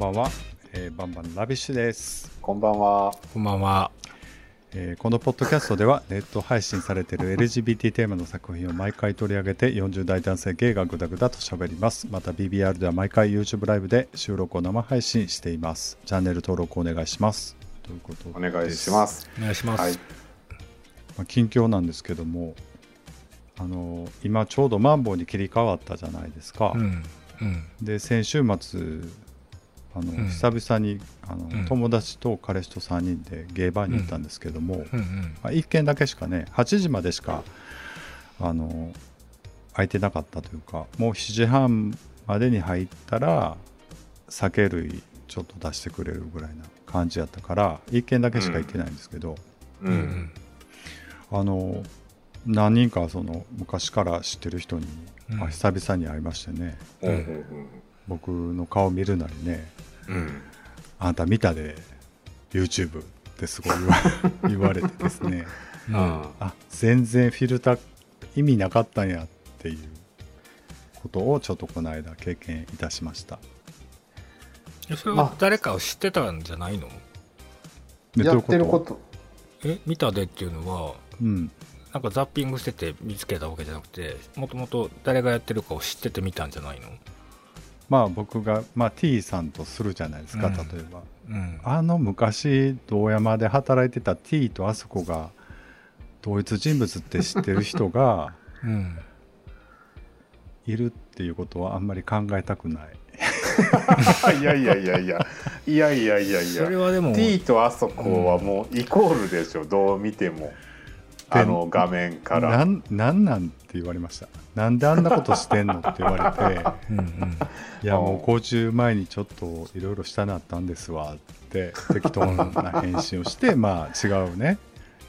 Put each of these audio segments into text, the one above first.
ばんは、えー、バンバンラビッシュです、こんばんは。こんばんは。えーこのポッドキャストではネット配信されている LGBT テーマの作品を毎回取り上げて40代男性ゲイがグダグダと喋りますまた BBR では毎回 YouTube ライブで収録を生配信していますチャンネル登録お願いしますということお願いします。お願いします。はい。まあ、近況なんですけどもあの今ちょうどマンボウに切り替わったじゃないですか、うん。うん。で先週末あの、うん久々にあの、うん友達と彼氏と3人でゲイバーに行ったんですけども、うんうん。まあ、1軒だけしかね8時までしかあの空いてなかったというかもう7時半までに入ったら酒類ちょっと出してくれるぐらいな感じやったから1軒だけしか行ってないんですけど、う。うんん。あの何人かその昔から知ってる人に、うんまあ久々に会いましてね僕の顔見るなりね。あんた見たで YouTube ってすごい 言われてですね。うん。あ全然フィルター意味なかったんやっていうことをちょっとこの間経験いたしました。えそれは誰かを知ってたんじゃないの？やってること。え、見たでっていうのは、うん。なんかザッピングしてて見つけたわけじゃなくて、もともと誰がやってるかを知ってて見たんじゃないの？まあ僕が、まあ、T さんとするじゃないですか、うん例えばうん。あの昔堂山で働いてた T とあそこが同一人物って知ってる人が うん。いるっていうことはあんまり考えたくない いやいやいやいや。いやいやいやいそれや。はでも、T とあそこはもうイコールでしょ。どう見ても。あの画面かなら。んなんなんって言われました？なんであんなことしてんの？って言われて。うんうん。いやうんもう工中前にちょっといろいろしたなったんですわって適当な返信をして まあ違うね。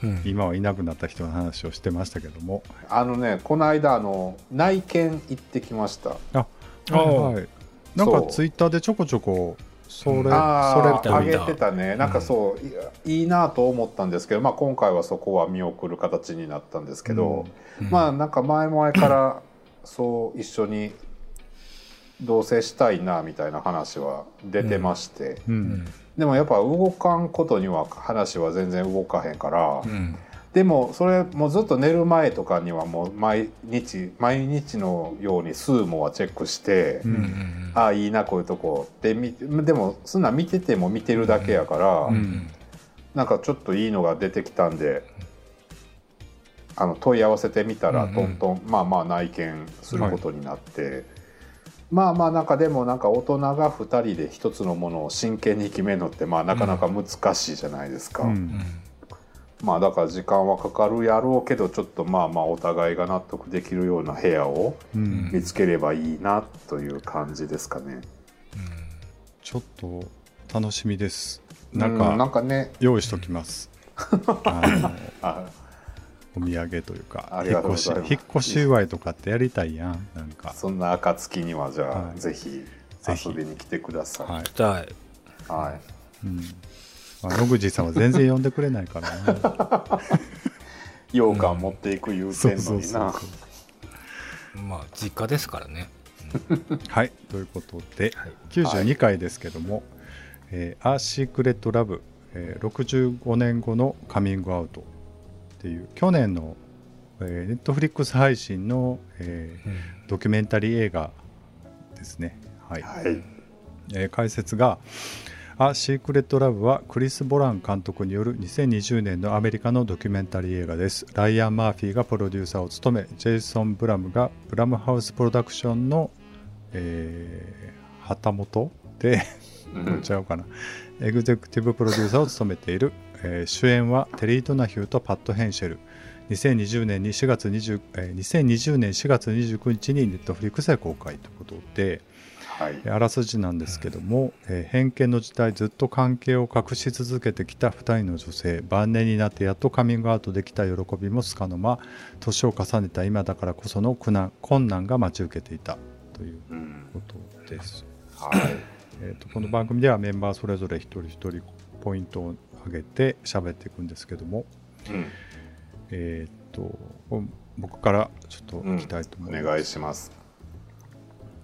うん、今はいなくなった人の話をしてましたけども。あのね、この間あの内見行ってきました。ああはいはい。なんかツイッターでちょこちょこそれ、うんああ、それ上げてたね。なんかそう、いやいいなと思ったんですけど、まあ今回はそこは見送る形になったんですけど。うんまあなんか前々からそう一緒に同棲したいなみたいな話は出てまして、ううんん。でもやっぱ動かんことには話は全然動かへんから、うん。でもそれもうずっと寝る前とかにはもう毎日毎日のようにスーモはチェックして、うんうんうん。ああいいなこういうとこでみでもそんなん見てても見てるだけやから、うん。なんかちょっといいのが出てきたんであの問い合わせてみたら、うんうんトントンまあまあ内見することになって、まあまあなんかでもなんか大人が2人で一つのものを真剣に決めるのってまあなかなか難しいじゃないですか、うんうん。まあだから時間はかかるやろうけどちょっとまあまあお互いが納得できるような部屋をうん。見つければいいなという感じですかね。ちょっと楽しみです。うなんかなんかね。用意しときます、あのあお土産というか引っ越し引っ越し祝いとかってやりたいやん。なんか。そんな暁にはじゃあ、はい。ぜひぜひ遊びに来てください。はい。来たい。はい。うんまあ、野口さんは全然呼んでくれないからな 羊羹持っていく言うてんのにな。まあ、実家ですからね。はいということではい。92回ですけども「えー、アーシークレット・ラブ、えー65年後のカミングアウト」っていう去年の、えー、ネットフリックス配信の、えーうんドキュメンタリー映画ですね。はいはい。えー解説が「ア・シークレット・ラブ」はクリス・ボラン監督による2020年のアメリカのドキュメンタリー映画です。ライアン・マーフィーがプロデューサーを務めジェイソン・ブラムがブラムハウス・プロダクションの、えー旗本でちゃうかな、エグゼクティブプロデューサーを務めている、えー主演はテリー・ドナヒューとパッド・ヘンシェル。2020年に4月20、えー2020年4月29日にネットフリックスで公開ということで、はい。あらすじなんですけども、えー偏見の時代ずっと関係を隠し続けてきた2人の女性晩年になってやっとカミングアウトできた喜びもつかの間年を重ねた今だからこその苦難困難が待ち受けていたといううん。ことです、はい。えー、とこの番組ではメンバーそれぞれ一人一人ポイントを挙げて喋っていくんですけどもうん。えっ、と僕からちょっとうんいきたいと思います、お願いします。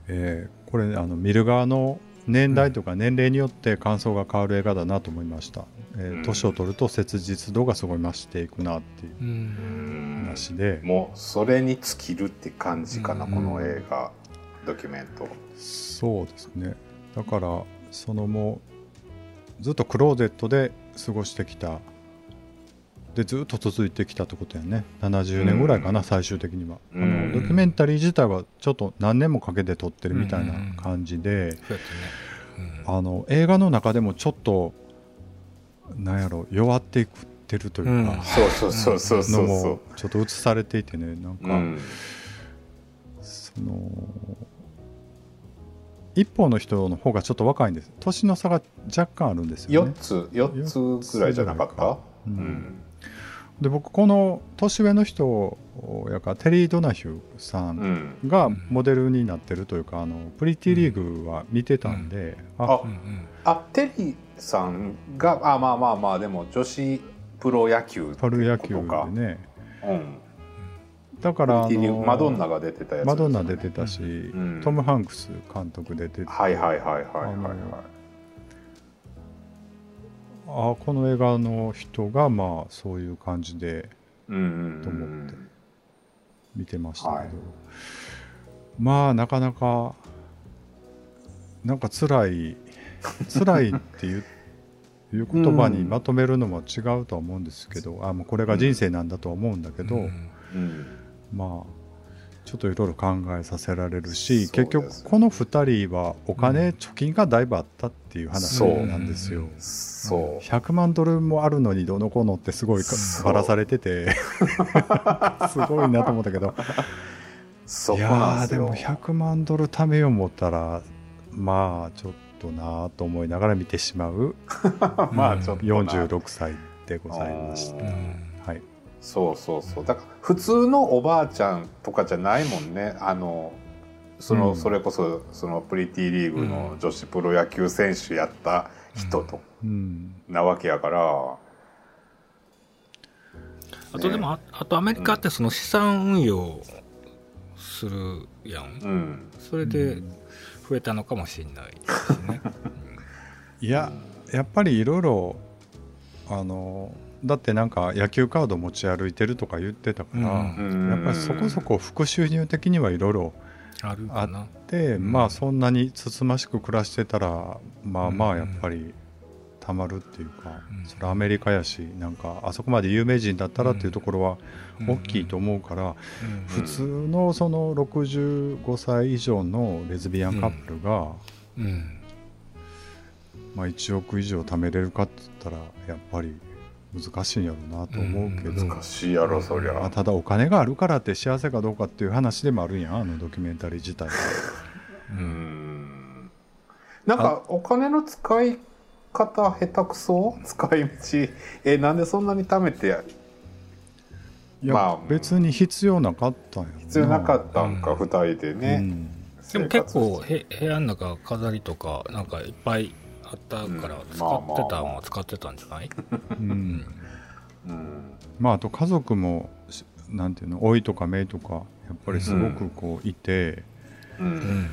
えーこれあの見る側の年代とか年齢によって感想が変わる映画だなと思いました、えーうん年を取ると切実度がすごい増していくなっていううん。話で、もうそれに尽きるって感じかな、うん。この映画ドキュメント。そうですね。だからそのもうずっとクローゼットで過ごしてきたでずっと続いてきたってことやね。70年ぐらいかな、最終的には、うん。あのドキュメンタリー自体はちょっと何年もかけて撮ってるみたいな感じで、あの映画の中でもちょっとなんやろ弱っていってるというか、そうそうそうそうそのう。そもちょっと映されていてねなんか、ううん。その一方の人の方がちょっと若いんです。年の差が若干あるんですよ4ねつ4つぐらいじゃなかった？ううんんで僕この年上の人やからテリー・ドナヒューさうん。ん。がモデルになってるというか、あのプリティリーグは見てたんで、ああうんうん。あテリーさんがあまあまあまあでも女子プロ野球パル野球でとかね。うん。だからあのグマドンナが出てたやつね。マドンナ出てたし、ん。トム・ハンクス監督出てて、はいはいはいはいはいあはい。のあこの映画の人がまあそういう感じでと思って見てましたけど、はい。まあなかなかなんか辛い 辛いっていういう言葉にまとめるのも違うとは思うんですけど、あもうこれが人生なんだとは思うんだけど、まあちょっといろいろ考えさせられるし、結局この2人はお金、貯金がだいぶあったっていう話なんですよ。そう。100万ドルもあるのにどのこうのってすごいばらされてて。すごいなと思ったけど。いやでも100万ドル貯めよう思ったらまあちょっとなーと思いながら見てしまう。まあちょっとな。46歳でございました。そうそうそう。だから普通のおばあちゃんとかじゃないもんね。あのその、うん。それこそそのプリティリーグの女子プロ野球選手やった人と、うん。なわけやから、あとでもああとアメリカってその資産運用するやん、うん、それで増えたのかもしれないですね、いややっぱりいろいろあのだってなんか野球カード持ち歩いてるとか言ってたから、うん。やっぱりそこそこ副収入的にはいろいろあるかな。で、うん。まあそんなにつつましく暮らしてたらまあまあうん。やっぱりたまるっていうか、うん。それアメリカやしなんかあそこまで有名人だったらっていうところはうん大きいと思うから、うん。普通のその65歳以上のレズビアンカップルが、うん。まあ、1億以上貯めれるかって言ったらやっぱり難しいんやろうなと思うけど、難しいやろそりゃ、まあ、ただお金があるからって幸せかどうかっていう話でもあるんやんあのドキュメンタリー自体は。ううん。んなんかお金の使い方下手くそ？使い道？えなんでそんなに貯めていや、まあ。別に必要なかったんやろ必要なかったんか、うん。二人でね、うん。でも結構へ部屋の中飾りとかなんかいっぱいあったからうん使ってたんは使ってたんじゃない、うん。うん。まああと家族もしなんていうの老いとか姪とかやっぱりすごくこういて、ううん。ん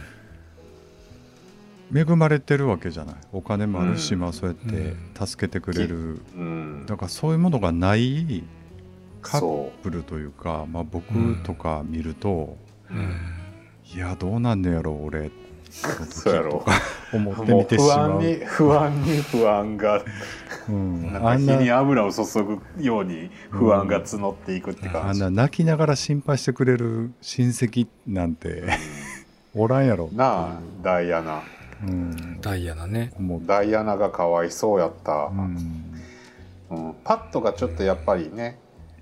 恵まれてるわけじゃない。お金もあるし、うん。まあそうやって助けてくれる、うん。だからそういうものがないカッそプルというか、まあ、僕とか見ると、う、うん。いやどうなんねやろ俺そうやろ。思っててしまう。不安に不安に不安が。うんなん。か火あんなに油を注ぐように不安が募っていくってあ感じ、ん。な泣きながら心配してくれる親戚なんておらんやろ。なあダイアナ。うん、ダイヤなね。ダイアナがかわいそうやった、うん。うん。パッドがちょっとやっぱりね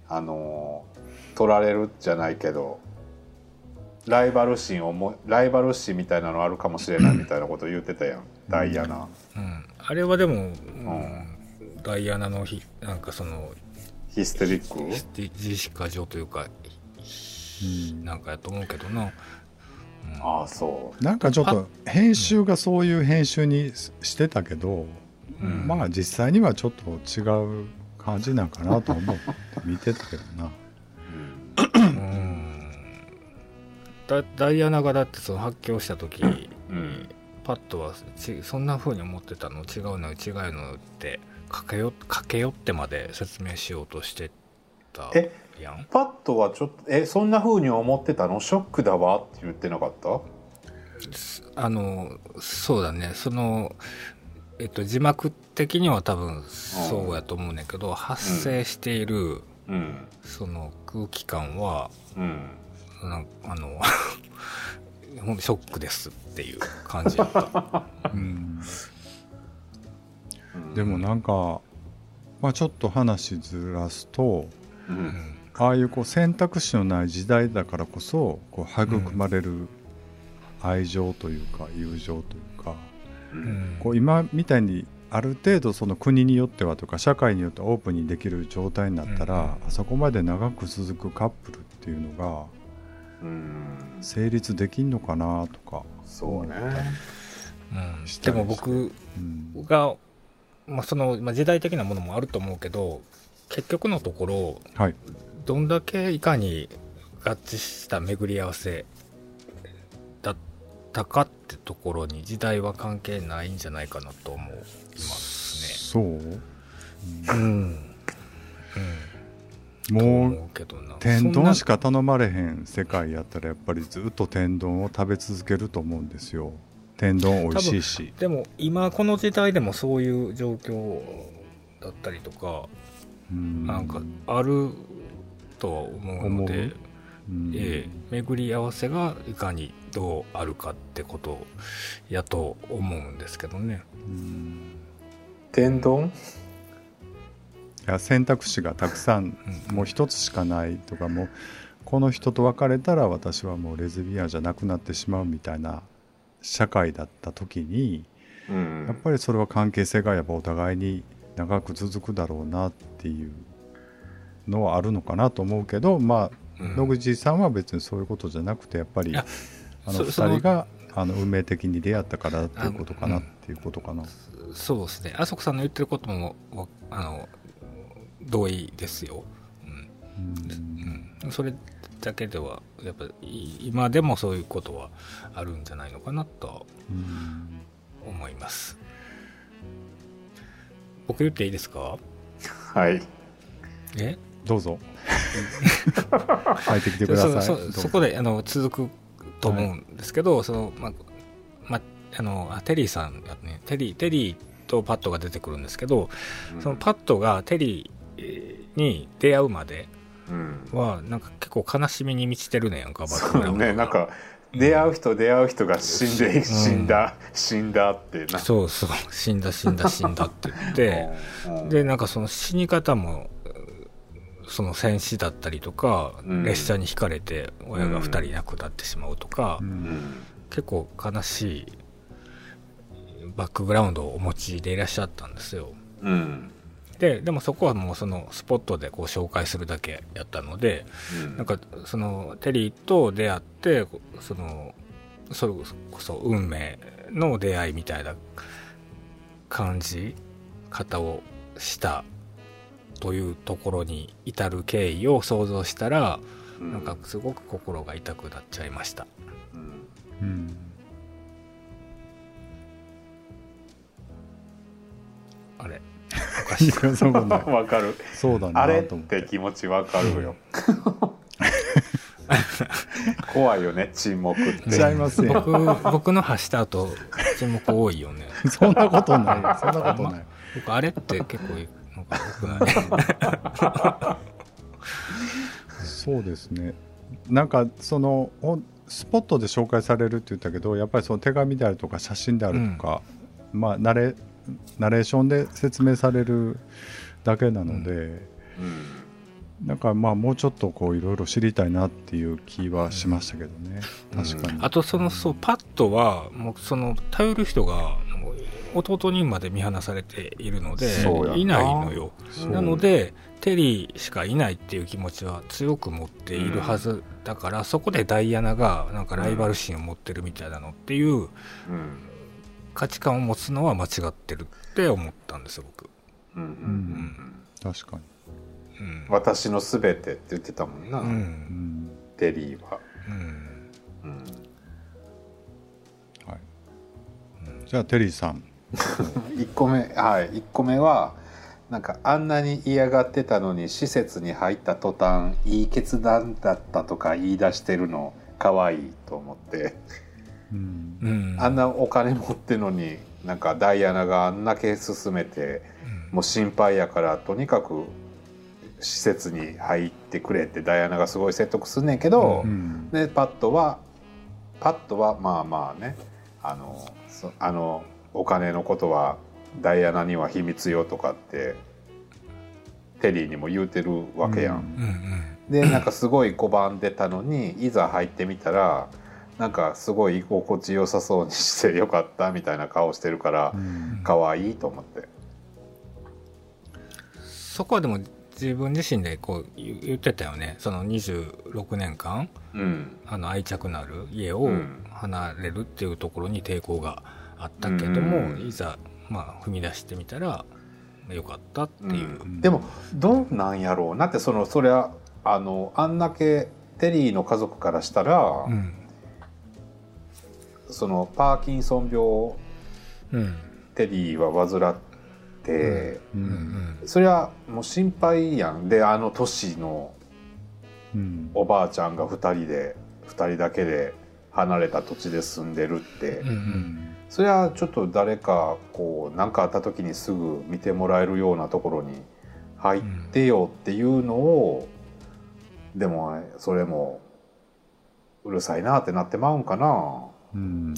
あのー取られるじゃないけどライバル心をもライバル心みたいなのあるかもしれないみたいなこと言ってたやん。ダイアナ、うん。あれはでも、うん。ダイアナの日なんかそのヒステリック？自意識過剰というかうん。なんかやと思うけどな、うん。ああそなんかちょっと編集がそういう編集にししてたけど、うん。まあ実際にはちょっと違う感じなんかなと思って見てたけどな。ダダイアナがだってその発狂した時に、うん。パッドはちそんな風に思ってたの？違うの違うのって駆けよ駆け寄ってまで説明しようとしてたえ？やん？パッドはちょっとえそんな風に思ってたの？ショックだわって言ってなかった？あのそうだね。そのえっと字幕的には多分そうやと思うねんけど、発生しているうん。その空気感はうんなんあの ショックですっていう感じ。だった、うん。うんでもなんか、まあ、ちょっと話ずらすとううん。んああいうこう選択肢のない時代だからこそこう育まれる愛情というか友情というか、ううん。んこう今みたいにある程度その国によってはとか社会によってオープンにできる状態になったら、うん。あそこまで長く続くカップルっていうのがうん成立できんのかなとか、そうね。うん。でも僕うん。が、まあ、その、まあ、時代的なものもあると思うけど結局のところはい。どんだけいかに合致した巡り合わせだったかってところに時代は関係ないんじゃないかなと思いますそう、ね。うん。うん。ともう思うけどな。天丼しか。か頼まれへん世界やったらやっぱりずっと天丼を食べ続けると思うんですよ天丼美味しいしでも今この時代でもそういう状況だったりとか、うんなんかあるとは思うので、巡り合わせがいかにどうあるかってことやと思うんですけどね。うん天丼？いや選択肢がたくさんうんもう一つしかないとかもうこの人と別れたら私はもうレズビアンじゃなくなってしまうみたいな社会だった時にうんやっぱりそれは関係性がやっぱお互いに長く続くだろうなっていうのはあるのかなと思うけどまあうん野口さんは別にそういうことじゃなくてやっぱりあのそ2人があの運命的に出会ったからっていうことかなっていうことかな。そうですね。あそこさんの言ってることもわあの同意ですよ。うん。うん。うん、それだけではやっぱり今でもそういうことはあるんじゃないのかなとはうん思います。僕言っていいですか？はい。え？どうぞ。入ってきてください。そこであの続くと思うんですけど、そのままあのあテリーさんやね。テリーテリーとパッドが出てくるんですけど、そのパッドがテリーに出会うまでうん。はなんか結構悲しみに満ちてるねやんかバックグラそうウンねなんか出会う人出会う人が死んで、うん。死んだ死んだってな。そうそう死んだ死んだ死んだって言って。うんでなんかその死に方もその戦死だったりとか、うん。列車にひかれて親が2人亡くなってしまうとか、結構悲しいバックグラウンドをお持ちでいらっしゃったんですよ。うんででもそこはもうそのスポットでこう紹介するだけやったのでうん。なんかそのテリーと出会ってそのそれこそ運命の出会いみたいな感じ方をしたというところに至る経緯を想像したらうなんかすごく心が痛くなっちゃいました。うん。うん。あれ？わかる。そうだなあれっと思ってて気持ちわかるよ。怖いよね沈黙って。ちゃいますよ僕僕の発した後沈黙多いよね。そんなことないそんなことない。僕あれって結構なんか多くない？そうですね。なんかそのスポットで紹介されるって言ったけどやっぱりその手紙であるとか写真であるとか、まあナレナレーションで説明されるだけなので、うん。なんかまあもうちょっとこういろいろ知りたいなっていう気はしましたけどね、うん。確かに、あとそのそうパッドはもうその頼る人が弟にまで見放されているのでいないのよ。なのでテリーしかいないっていう気持ちは強く持っているはずだから、そこでダイアナがなんかライバル心を持ってるみたいなのっていううん価値観を持つのは間違ってるって思ったんですよ僕、うんうん。うん確かに、うん。私のすべてって言ってたもんな、ううん。んテリーは、うん。うん。はい、じゃあテリーさん。1個目はい。1個目はなんかあんなに嫌がってたのに施設に入った途端いい決断だったとか言い出してるの可愛いと思ってうん。うん。あんなお金持ってのになんかダイアナがあんだけ進めてもう心配やからとにかく施設に入ってくれってダイアナがすごい説得すんねんけど、うん。でパッドはパッドはまあまあねあのそあのお金のことはダイアナには秘密よとかってテリーにも言うてるわけやん。うん。うんうん。でなんかすごい拒んでたのにいざ入ってみたらなんかすごい居心地よさそうにしてよかったみたいな顔してるからうん。可愛いと思って。そこはでも自分自身でこう言言ってたよね。その26年間うん。あの愛着のある家をうん。離れるっていうところに抵抗があったけども、うん。いざ、まあ、踏み出してみたらよかったっていう、うん。でもどうなんやろうなってそのそりゃあのあんだけテリーの家族からしたら、うんそのパーキンソン病をうん。テリーは患って、ううん。ん。そりゃもう心配やん。であの年のうん。おばあちゃんが2人で2人だけで離れた土地で住んでるって、うんうん。それはちょっと誰かこう何かあった時にすぐ見てもらえるようなところに入ってよっていうのを、でもそれもうるさいなってなってまうんかな。うん。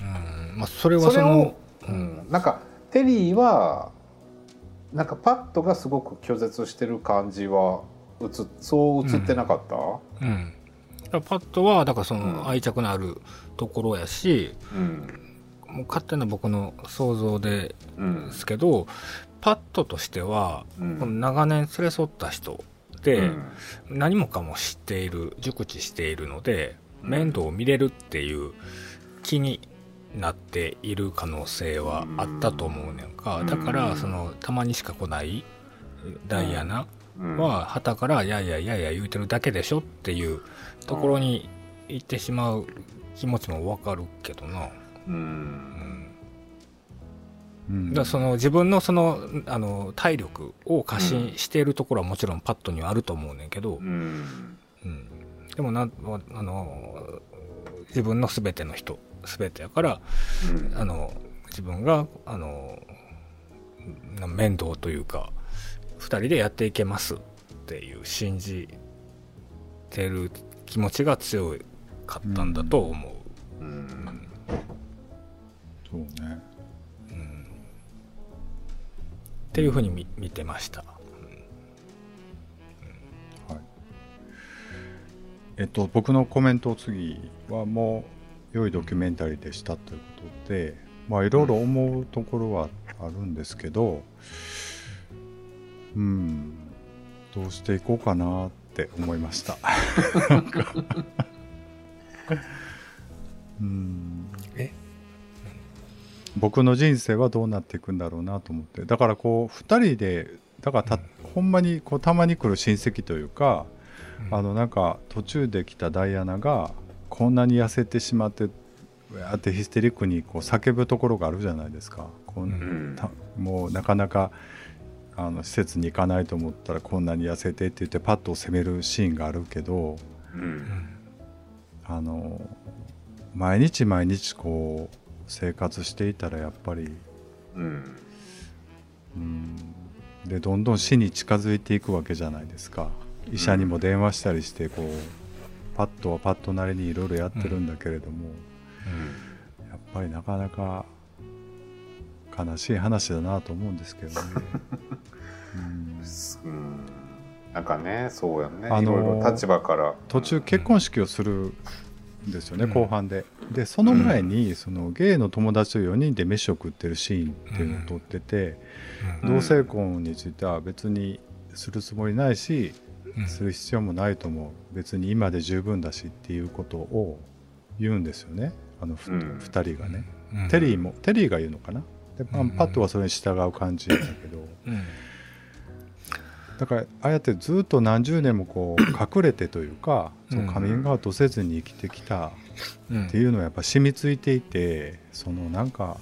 うん。まあ、それはその、うん、なんかテリーはなんかパッドがすごく拒絶してる感じはそう映ってなかった、うん、だからパッドはだからそうん。の愛着のあるところやし、うん。もう勝手な僕の想像でうん。ですけどパッドとしては、うん。この長年連れ添った人うで、ん。何もかも知っている熟知しているので面倒を見れるっていう気になっている可能性はあったと思うねんか。うん。だからそのたまにしか来ないダイアナうん。は旗から「やいやいやいや言うてるだけでしょ」っていうところに行ってしまう気持ちもわかるけどな。ううん。だその自分のそのあの体力を過信しているところはもちろんパッドにはあると思うねんけど、うんうん、でもなあの自分の全ての人全てやからうん。あの自分があのな面倒というか2人でやっていけますっていう信じてる気持ちが強かったんだと思う。うん。そうねうんっていうふうに見見てました。えっと僕のコメント次はもう良いドキュメンタリーでしたということでまあいろいろ思うところはあるんですけどうんどうしていこうかなって思いました。うん。え？僕の人生はどうなっていくんだろうなと思って。だからこう2人でだからた、ほんまにこうたまに来る親戚というか、あのなんか途中で来たダイアナがこんなに痩せてしまってうわーってヒステリックにこう叫ぶところがあるじゃないですか。こんうん。たもうなかなかあの施設に行かないと思ったらこんなに痩せてって言ってパッと攻めるシーンがあるけどうん。あの毎日毎日こう生活していたらやっぱりうん。うん。でどんどん死に近づいていくわけじゃないですか医者にも電話したりしてこうパッドはパッドなりにいろいろやってるんだけれども、やっぱりなかなか悲しい話だなと思うんですけどね。うん。うんなんかねそうやね、あのーいろいろ立場から。途中結婚式をするんですよね、うん。後半で。でその前に、そのゲイの友達と4人で飯を食ってるシーンっていうのを撮ってて、うん。同性婚については別にするつもりないし、うんする必要もないと思う。別に今で十分だしっていうことを言うんですよね。あのふ、うん。2人がね、うん。テリーもテリーが言うのかな？で、まあうん。パッドはそれに従う感じだけど。うん。だからああやってずっと何十年もこう 隠れてというか、そのカミングアウトせずに生きてきたうん。っていうのはやっぱ染みついていてそのなんか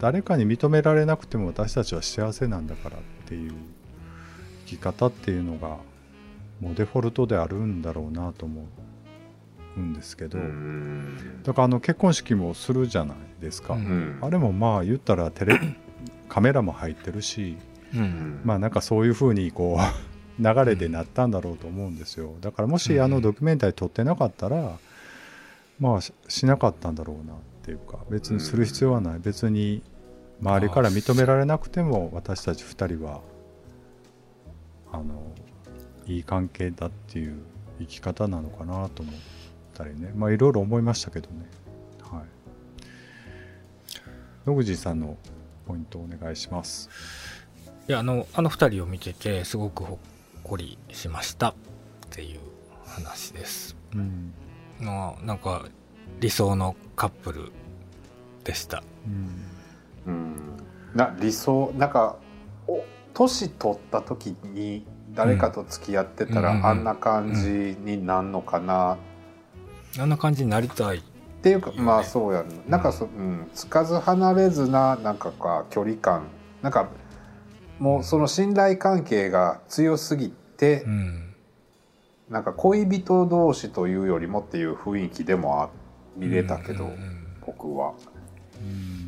誰かに認められなくても私たちは幸せなんだからっていう生き方っていうのがもうデフォルトであるんだろうなと思うんですけど、うん。だからあの結婚式もするじゃないですか、うん。うんあれもまあ言ったらテレカメラも入ってるしうん。まあなんかそういうふうにこう 流れでなったんだろうと思うんですよ。だからもしあのドキュメンタリー撮ってなかったらまあししなかったんだろうなっていうか別にする必要はない。別に周りから認められなくても私たち2人はあのいい関係だっていう生き方なのかなと思ったりね。まあいろいろ思いましたけどね。はい。野口さんのポイントお願いします。いやあのあの2人を見ててすごくほっこりしましたっていう話です。うん。まあなんか理想のカップルでした。うん。うん。な理想なんかお年取った時に誰かと付き合ってたら、あんな感じになんのかな。あんな感じになりたい。っていうか、まあそうやん。なんかそ、うん、つかず離れずななんかか距離感。なんかもうその信頼関係が強すぎて、うん。なんか恋人同士というよりもっていう雰囲気でもあ見れたけど、うんうんうん。僕は、うん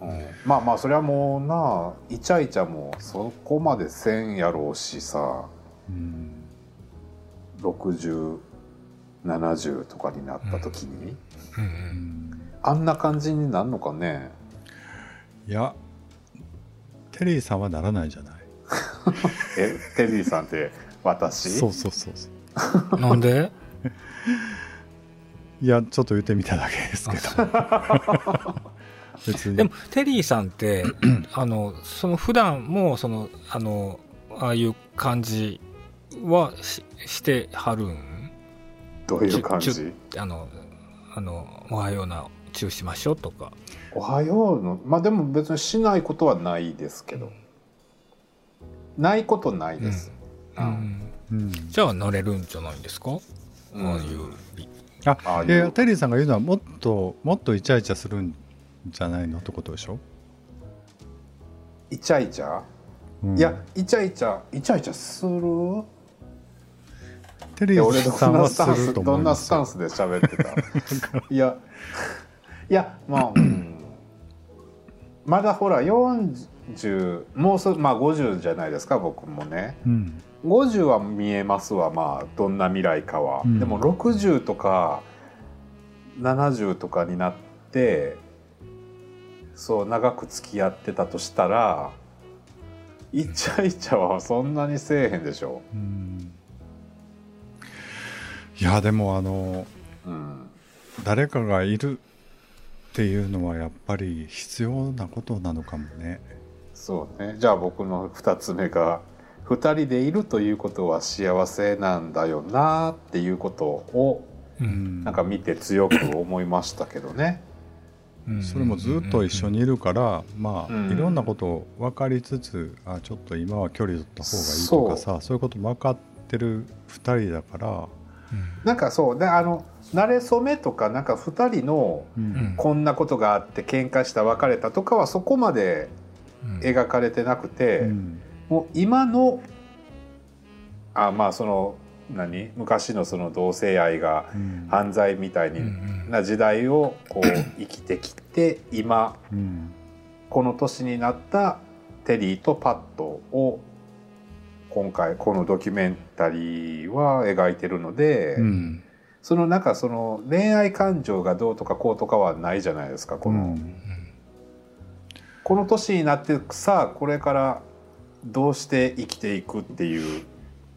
うん。まあまあそれはもうなイチャイチャもそこまでせんやろうしさ。うん。6070とかになった時に、うん。ううん。んあんな感じになるのかね。いやテリーさんはならないじゃない。えテリーさんって私？そうそうそうそう。なんで？いやちょっと言ってみただけですけど 別に。でもテリーさんって あのその普段もそのあのああいう感じはししてはるん？どういう感ちじあのあのおはようなチューしましょうとか。おはようのまあでも別にしないことはないですけど。ないことないです、ううん。んうん、じゃあなれるんじゃないんですか、うん。ああいうああテリーさんが言うのはもっともっとイチャイチャするんじゃないのってことでしょ、イチャイチャ、うん。いやイチャイチャイチャイチャする？テリ俺ーさんどんなはするスタンスとどんなスタンスで喋ってた？いやいやまあ、うん。まだほら40もうすまあ50じゃないですか僕もね。うん。50は見えますわまあどんな未来かは、うん。でも60とか70とかになってそう長く付き合ってたとしたらイチャイチャはそんなにせえへんでしょ、うん。いやでもあのうん、誰かがいるっていうのはやっぱり必要なことなのかもね。そうね。じゃあ僕の2つ目が2人でいるということは幸せなんだよなっていうことをうん。なんか見て強く思いましたけどね。うん。それもずっと一緒にいるから、まあ、うん。いろんなことを分かりつつあちょっと今は距離取った方がいいとかさそう。いうこと分かってる2人だから、なんかそう。であの慣れ初めとかなんか2人のこんなことがあって喧嘩した別れたとかはそこまでうん。描かれてなくて、うん。もう今のあまあその何？昔のその同性愛がうん。犯罪みたいにな時代をこう 生きてきて今うん。この年になったテリーとパットを今回このドキュメンタリーは描いてるので、うん。そのなんかその恋愛感情がどうとかこうとかはないじゃないですかこの、うん。この年になってさあこれからどうして生きていくっていう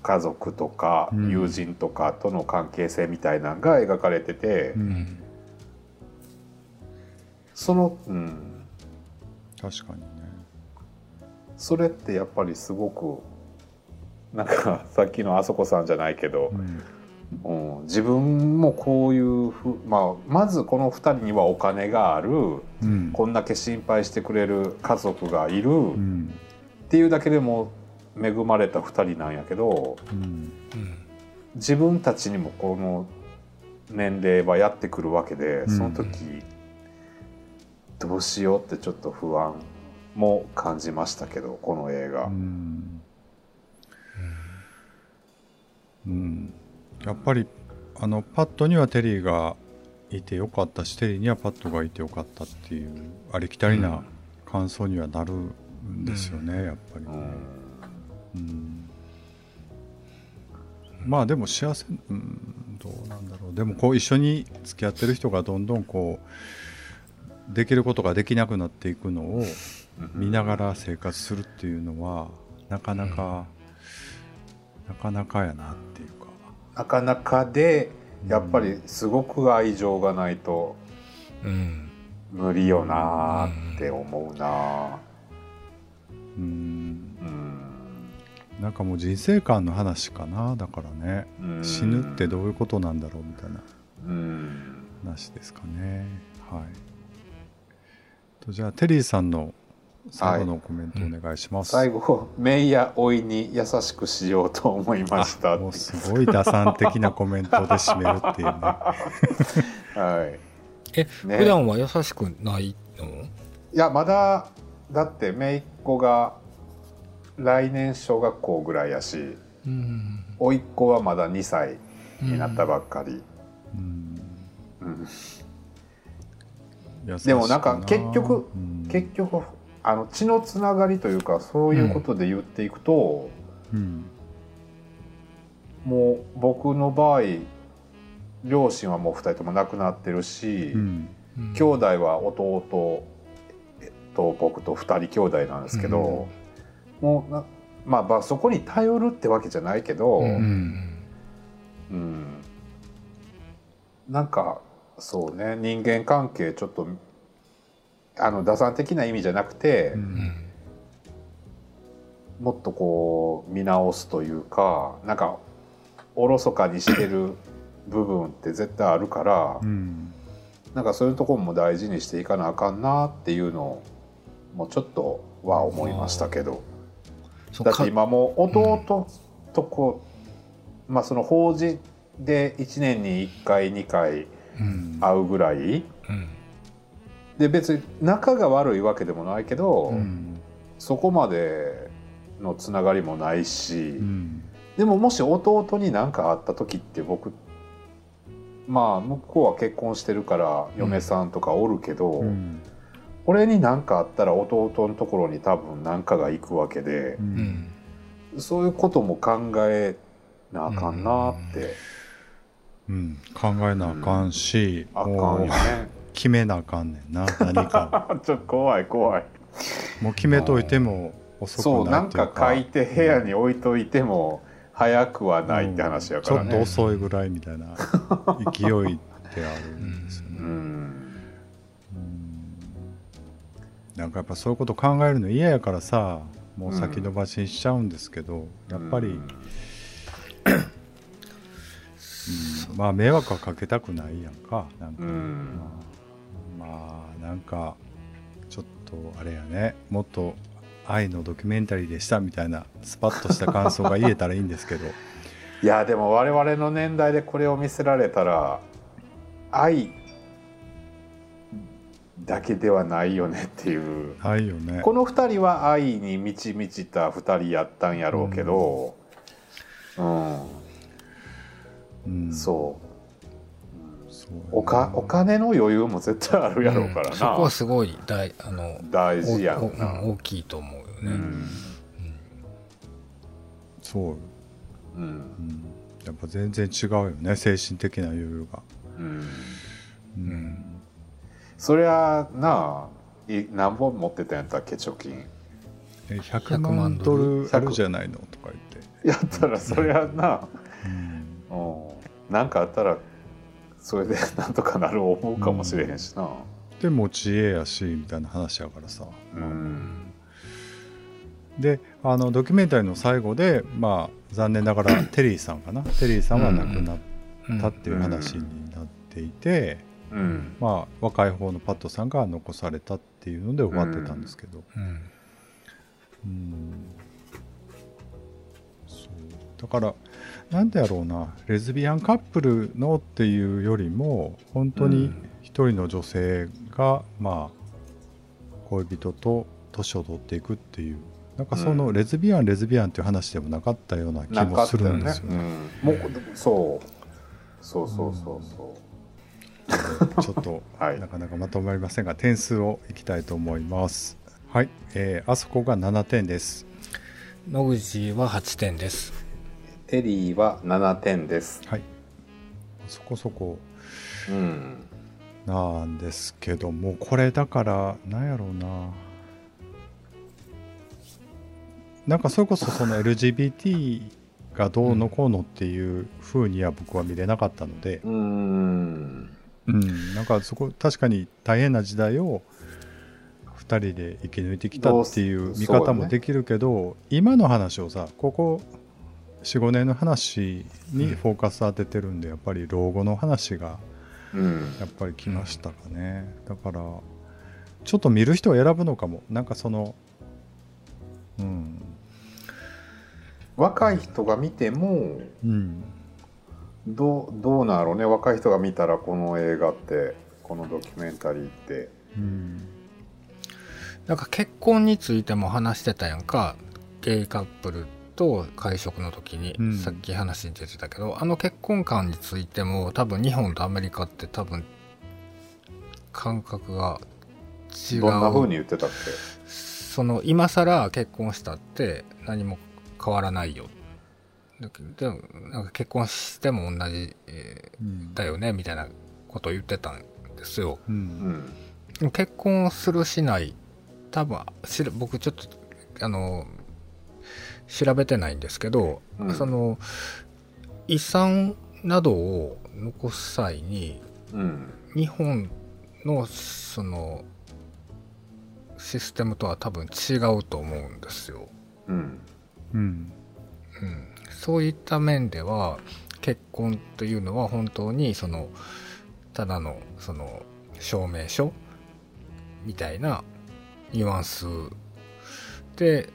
家族とかうん。友人とかとの関係性みたいなのが描かれてて、うんそのうん。確かにね。それってやっぱりすごくなんかさっきのあそこさんじゃないけどう、ん。うん、自分もこういうふ、まあ、まずこの2人にはお金があるうん。こんだけ心配してくれる家族がいるっうん。ていうだけでも恵まれた2人なんやけどうん。うん。自分たちにもこの年齢はやってくるわけでうん。その時、どうしようってちょっと不安も感じましたけどこの映画、うん、うん、やっぱりあのパッドにはテリーがいてよかったしテリーにはパッドがいてよかったっていうありきたりな感想にはなるんですよね、やっぱりね、うん。うんまあでも幸せ、うん、どうなんだろう。でもこう一緒に付き合ってる人がどんどんこうできることができなくなっていくのを見ながら生活するっていうのはなかなか、なかなかやなっていうか。なかなかでやっぱりすごく愛情がないとうん。無理よなーって思うなうんうんなんかもう人生観の話かなだからね。うん。死ぬってどういうことなんだろうみたいなうん。話ですかね。はい。とじゃあテリーさんの最後のコメントお願いします、最後メイや老いに優しくしようと思いました。もうすごい打算的なコメントで締めるっていうね。はい。え、ね。普段は優しくないの？いやまだだって姪っ子が来年小学校ぐらいやしうん。甥っ子はまだ2歳になったばっかり、でもなんか結局うん。結局あの血のつながりというかそういうことで言っていくと、うん。もう僕の場合両親はもう2人とも亡くなってるし、うん。うん兄弟は弟えっと僕と2人兄弟なんですけど、もうなまあまあそこに頼るってわけじゃないけど、ううん。んなんかそうね人間関係ちょっとあの打算的な意味じゃなくて、うん。うんもっとこう見直すというかなんかおろそかにしてる部分って絶対あるから、うん。なんかそういうところも大事にしていかなあかんなっていうのをもうちょっとは思いましたけどだって今もう弟とこう、まあその法事で1年に1回2回うん。会うぐらい。うん。で別に仲が悪いわけでもないけど、うん。そこまでのつながりもないし、うん。でももし弟に何かあった時って僕まあ向こうは結婚してるから嫁さんとかおるけど、うん俺に何かあったら弟のところに多分何かが行くわけでう、うん。んそういうことも考えなあかんなって、うん。考えなあかんし、あかんよね。決めなあかんねんな何か ちょっと怖い怖い。もう決めといても遅そうないんくなっていうか。書いて部屋に置いといても早くはないって話やからちょっとね遅いぐらいみたいな勢いってあるんですよね、うんなんかやっぱそういうこと考えるの嫌やからさもう先延ばしにしちゃうんですけど、やっぱり、うん。まあ迷惑はかけたくないやんか。なんか、まあなんかちょっとあれやね。もっと愛のドキュメンタリーでしたみたいなスパッとした感想が言えたらいいんですけど。いやでも我々の年代でこれを見せられたら愛だけではないよねっていう。ないよね。この2人は愛に満ち満ちた2人やったんやろうけど、うん。うん。そう。そうやなおかお金の余裕も絶対あるやろうからうんそこはな、すごい大あの大事やおんな。お大きいと思うよね、うん。そう、うん。うん、やっぱ全然違うよね精神的な余裕が、うん。うんそりゃなあい何本持ってたんやったっけ貯金？え100万ドル。あるじゃないのとか言って、やったらそりゃな、うん。うん、なんかあったらそれで なんとかなる思うかもしれへんしな。で持ち家やしみたいな話やからさ、うん。であのドキュメンタリーの最後でまあ残念ながらテリーさんかな。テリーさんは亡くなったっていう話になっていて、うん。まあ若い方のパットさんが残されたっていうので終わってたんですけど、うん。うん。そう。だからなんでやろうなレズビアンカップルのっていうよりも本当に一人の女性が、まあ恋人と年を取っていくっていうなんかそのレズビアン、レズビアンっていう話でもなかったような気もするんですよね。よね。うん、もうそう。そうそうそうそう、ちょっと、はいなかなかまとまりませんが点数をいきたいと思います。はい、えーあそこが7点です。野口は8点です。テリーは7点です。はい、そこそこ。うん。なんですけどもこれだからなんやろうな。なんかそれこそその LGBT がどうのこうのっていう風には僕は見れなかったので、うんうん、なんかそこ確かに大変な時代を2人で生き抜いてきたっていう見方もできるけど、今の話をさここ45年の話にフォーカス当ててるんでやっぱり老後の話がうん。やっぱり来ましたかね、だからちょっと見る人を選ぶのかも。なんかそのうん。若い人が見てもうんどうどうなんやろうね。若い人が見たらこの映画ってこのドキュメンタリーって。うん。なんか結婚についても話してたやんか。ゲイカップルと会食の時に、うん。さっき話に出てたけどあの結婚観についても多分日本とアメリカって多分感覚が違う。どんな風に言ってたっその今更結婚したって何も変わらないよだけどでもなんか結婚しても同じ、えうんーだよねみたいなことを言ってたんですよ。うん。結婚するしない多分しら僕ちょっとあの調べてないんですけど、うん。その遺産などを残す際にうん。日本のそのシステムとは多分違うと思うんですよ。うん。うん。うん、そういった面では結婚というのは本当にそのただのその証明書みたいなニュアンスで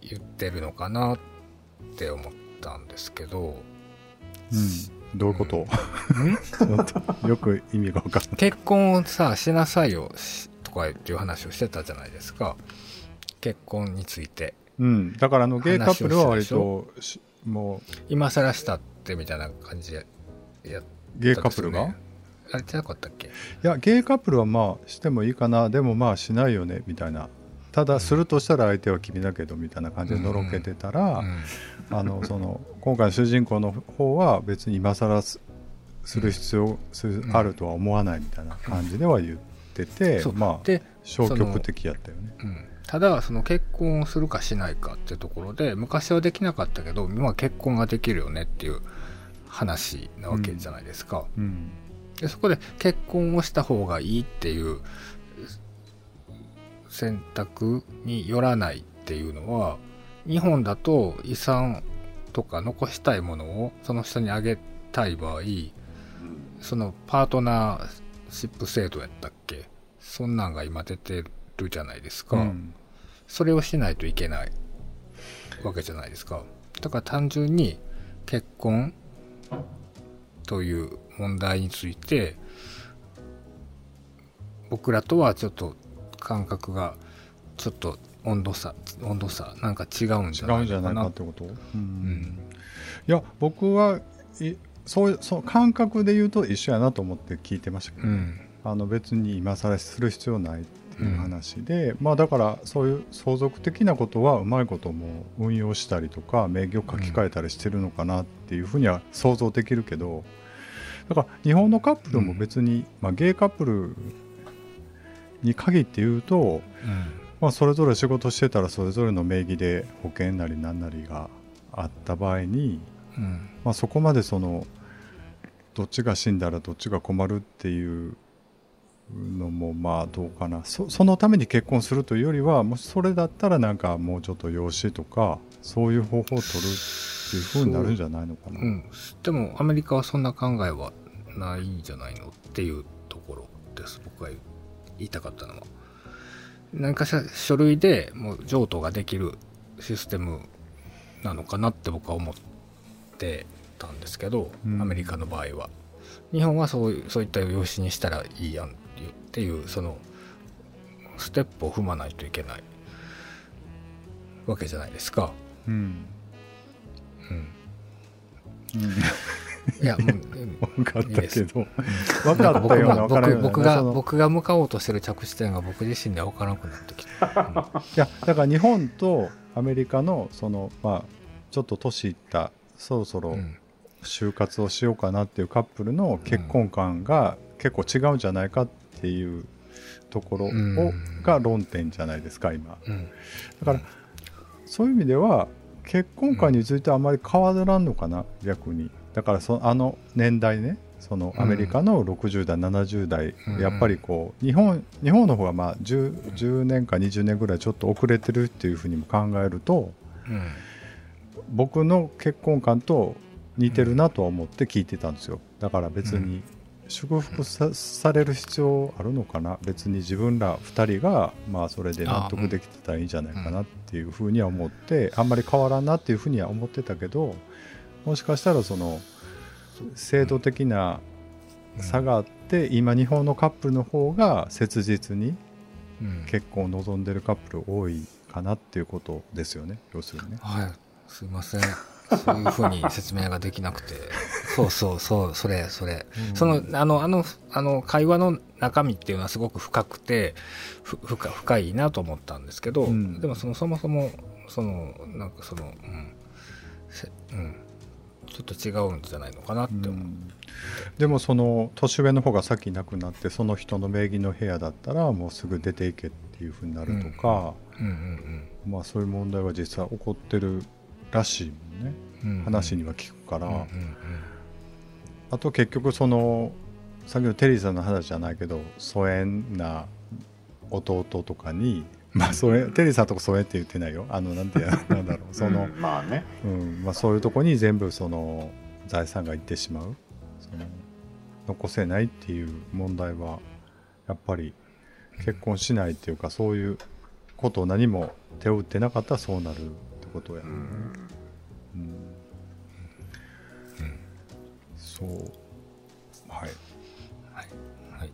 言ってるのかなって思ったんですけど。うん。どういうこと、ん。ちょっとよく意味が分かんない。結婚をさしなさいよしとかっていう話をしてたじゃないですか。結婚について。うん、だからあのゲイカップルは割としも今更したってみたいな感じでやっうゲイカップルが、あれじゃなかったっけ？いやゲイカップルはまあしてもいいかな。でもまあしないよねみたいな。ただするとしたら相手は君だけどみたいな感じでのろけてたら、うん。あのその今回の主人公の方は別に今更すする必要するうんあるとは思わないみたいな感じでは言ってて、まあで消極的やったよね。うんただその結婚をするかしないかってところで昔はできなかったけど今は結婚ができるよねっていう話なわけじゃないですか、うん。でそこで結婚をした方がいいっていう選択によらないっていうのは日本だと遺産とか残したいものをその人にあげたい場合そのパートナーシップ制度やったっけ？そんなんが今出てるじゃないですか、うん。それをしないといけないわけじゃないですか。だから単純に結婚という問題について僕らとはちょっと感覚がちょっと温度差温度差なんか違うんじゃ違うんじゃないかないのかなってこと、うん。うん。いや僕はいそうそう感覚で言うと一緒やなと思って聞いてましたけど、うん。あの別に今更する必要ないっていう話で、まあだからそういう相続的なことはうまいことも運用したりとか名義を書き換えたりしてるのかなっていうふうには想像できるけどだから日本のカップルも別に、まあ、ゲイカップルに限って言うと、まあ、それぞれ仕事してたらそれぞれの名義で保険なり何なりがあった場合に、うん。まあ、そこまでそのどっちが死んだらどっちが困るっていうのもまあどうかな。そそのために結婚するというよりはもしそれだったらなんかもうちょっと養子とかそういう方法を取るっていうふうになるんじゃないのかな。うん、でもアメリカはそんな考えはないんじゃないのっていうところです。僕が言いたかったのは。何かしら書類でもう譲渡ができるシステムなのかなって僕は思ってたんですけど、うん。アメリカの場合は。日本はそうそういった養子にしたらいいやんっていうそのステップを踏まないといけないわけじゃないですか。うん。うん、うん。いや、もう、分かったけどうん 分かったような分から僕僕が僕が向かおうとしてる着地点が僕自身では分からなくなってきた。いやだから日本とアメリカのそのまあちょっと年いったそろそろうん。就活をしようかなっていうカップルの結婚観が結構違うんじゃないかっていうところを、うん。が論点じゃないですか今。うん。だからそういう意味では結婚観についてはあまり変わらんのかな逆に。だからそあの年代ねそのアメリカの60代、70代、うん。やっぱりこう日本日本の方がまあ 10, 10年か20年ぐらいちょっと遅れてるっていうふうにも考えるとうん。僕の結婚観と似てるなとは思って聞いてたんですよ。だから別に祝福さされる必要あるのかな別に自分ら2人がまあそれで納得できてたらいいんじゃないかなっていうふうには思ってあんまり変わらんなっていうふうには思ってたけどもしかしたらその制度的な差があって今日本のカップルの方が切実にうん結婚を望んでるカップル多いかなっていうことですよね要するにね。はい、すいません。そういうふうに説明ができなくて。そうそうそう、それ、それ。その、あの、あの、あの、会話の中身っていうのはすごく深くて、ふ深深いなと思ったんですけど、うん。でもその、そもそも、その、なんかその、うん、せうん、ちょっと違うんじゃないのかなって思う。でもその年上の方が先亡くなってその人の名義の部屋だったらもうすぐ出ていけっていうふうになるとか、うん。うんまあそういう問題は実際起こってるらしいもんね、うんうん。話には聞くから、うんうんあと結局その先ほどテリーさんの話じゃないけど疎遠な弟とかにまあ疎遠テリーさんとか疎遠って言ってないよ。あのなんて なんだろう。その、うんまあね。うん。まあ、そういうとこに全部その財産がいってしまう。その残せないっていう問題はやっぱり結婚しないっていうかそういうことを何も手を打ってなかったらそうなるってことや、うん。うんそう。はい。はい。はい。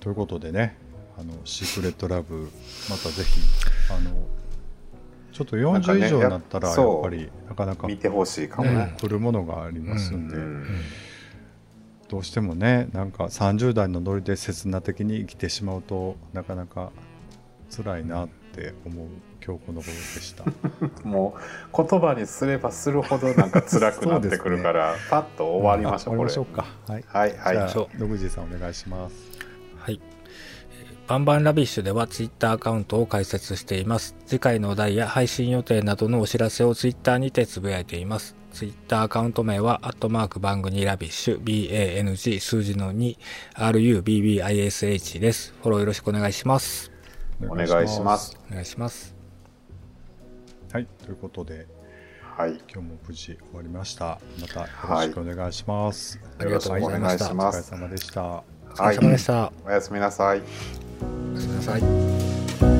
ということでねあのシークレットラブまたぜひあのちょっと40なんかね以上になったらやっぱりなかなか見てほしいかも来るものがありますんで、うんどうしてもねなんか30代のノリで刹那的に生きてしまうとなかなか辛いなって思う今日この頃でした もう言葉にすればするほどなんか辛くなってくるから、パッと終わりましょう、これあ終わりましょうかはい、はいはいじゃあ野口さんお願いしますはい。えー BANG BANG RUBBISH ではツイッターアカウントを開設しています。次回のお題や配信予定などのお知らせをツイッターにてつぶやいています。ツイッターアカウント名は、アットマーク BANG 2 RUBBISH、BANG 数字の2、RUBBISH です。フォローよろしくお願いします。お願いしますお願いします。はいということではい。今日も無事終わりました。またよろしくお願いします、ありがとうございました。よろしくお願いしますお疲れ様でした。お疲れ様でした。おやすみなさい。おやすみなさい。